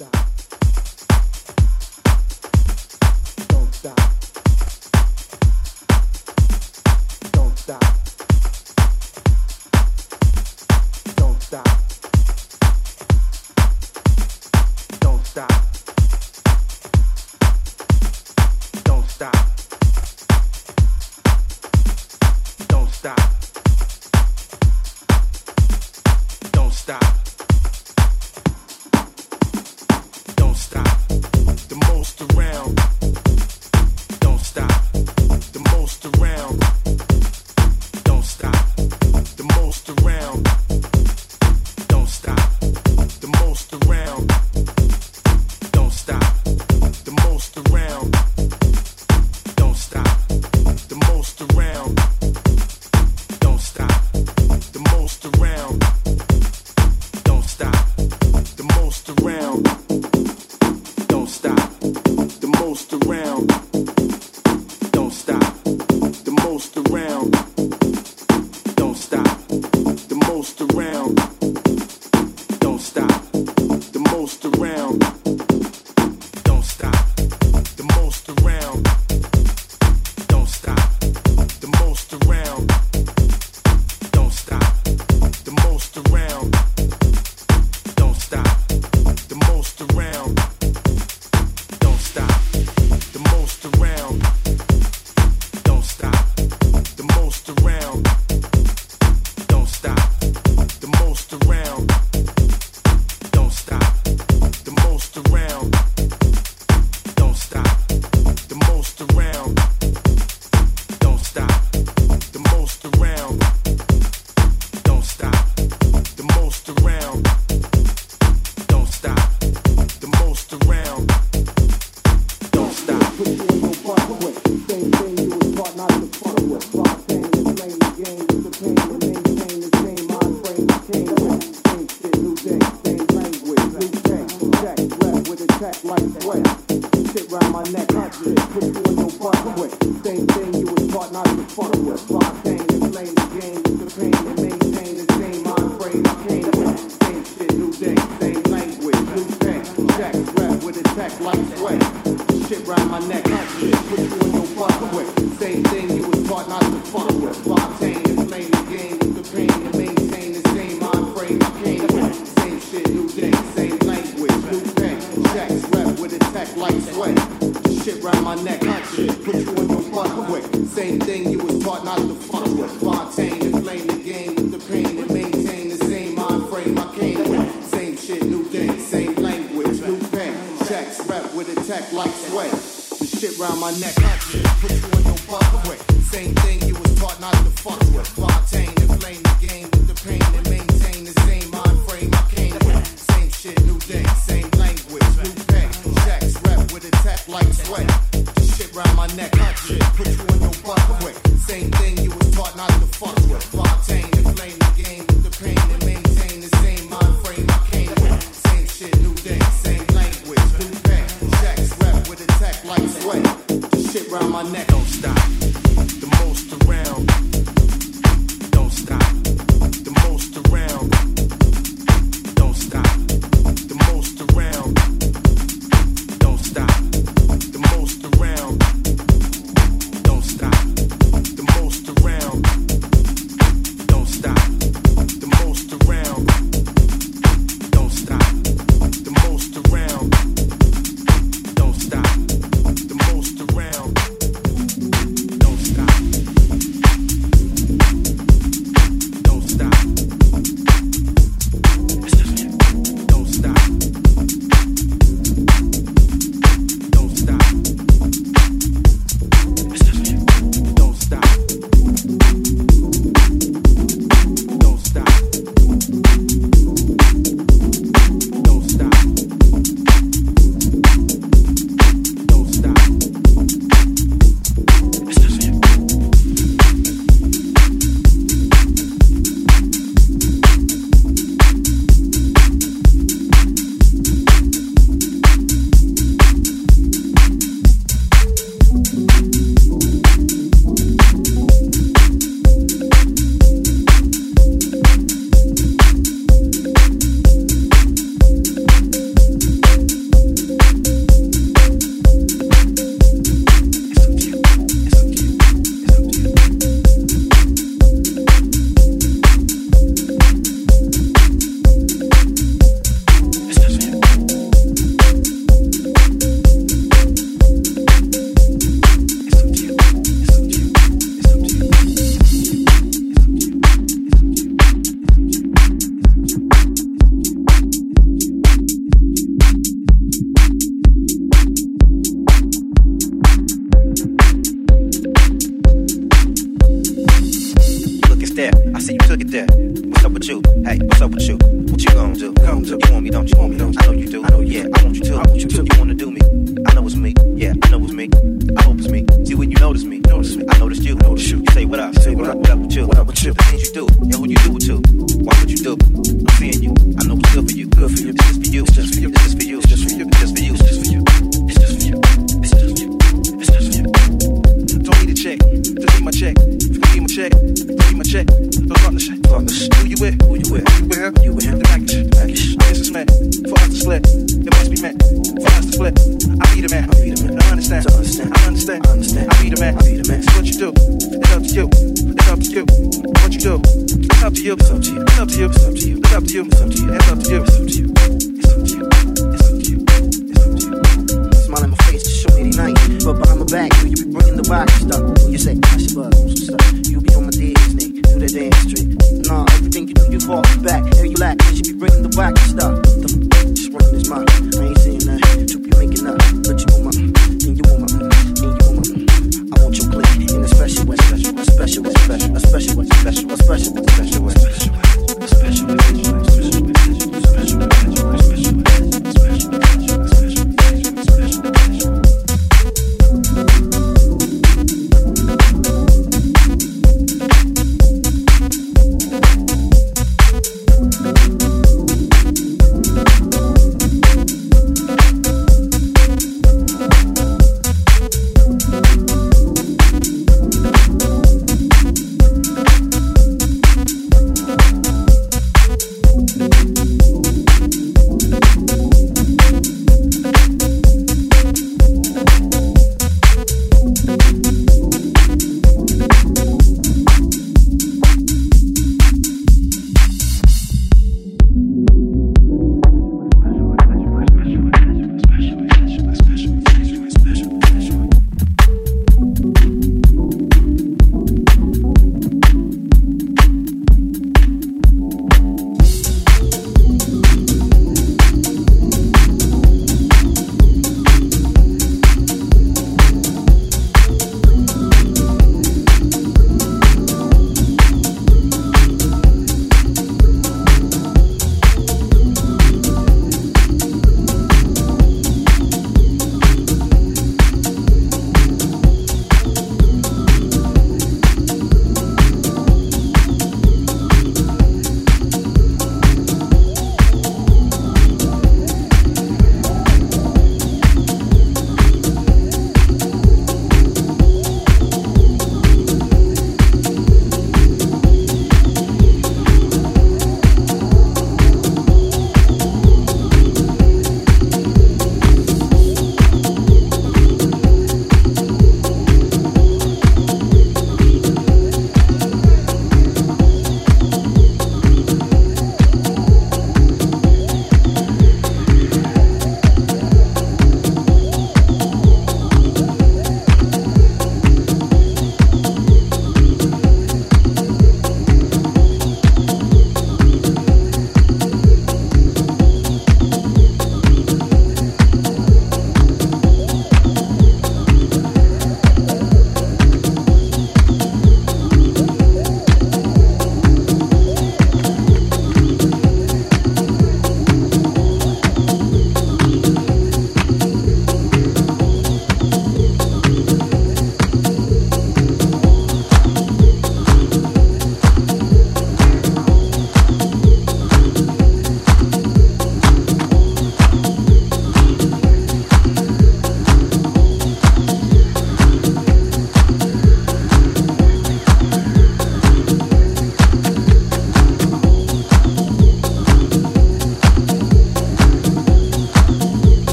Stop. Me. See when you notice me. Notice me. I noticed you. Notice you. You say what up? Say what up. What up with you? What up with you? The things you do. Yeah, who you do it to? Why would you do? I'm seeing you. I know it's good for you. Good for you. It's just for you. It's just for you. It's just for you. It's just for you. It's just for you. It's just for you. It's just for you. It's just for you. It's just for you. Don't need a check. Just need my check. If you need my check, need my check. Don't talk the shit. Talk. Who you with? Who you with? You with him? You with him? The package. Package. This is meant for us to split. It must be meant for us to split. I be the man. I be the man. I understand. To understand. I understand. I understand. I be the man. I be the man. So what you do? It's up to you. It's up to you. What you do? It's up to you. It's up to you. It's up to you. It's up to you. It's up to you. It's up to you. It's up to you. It's up to you.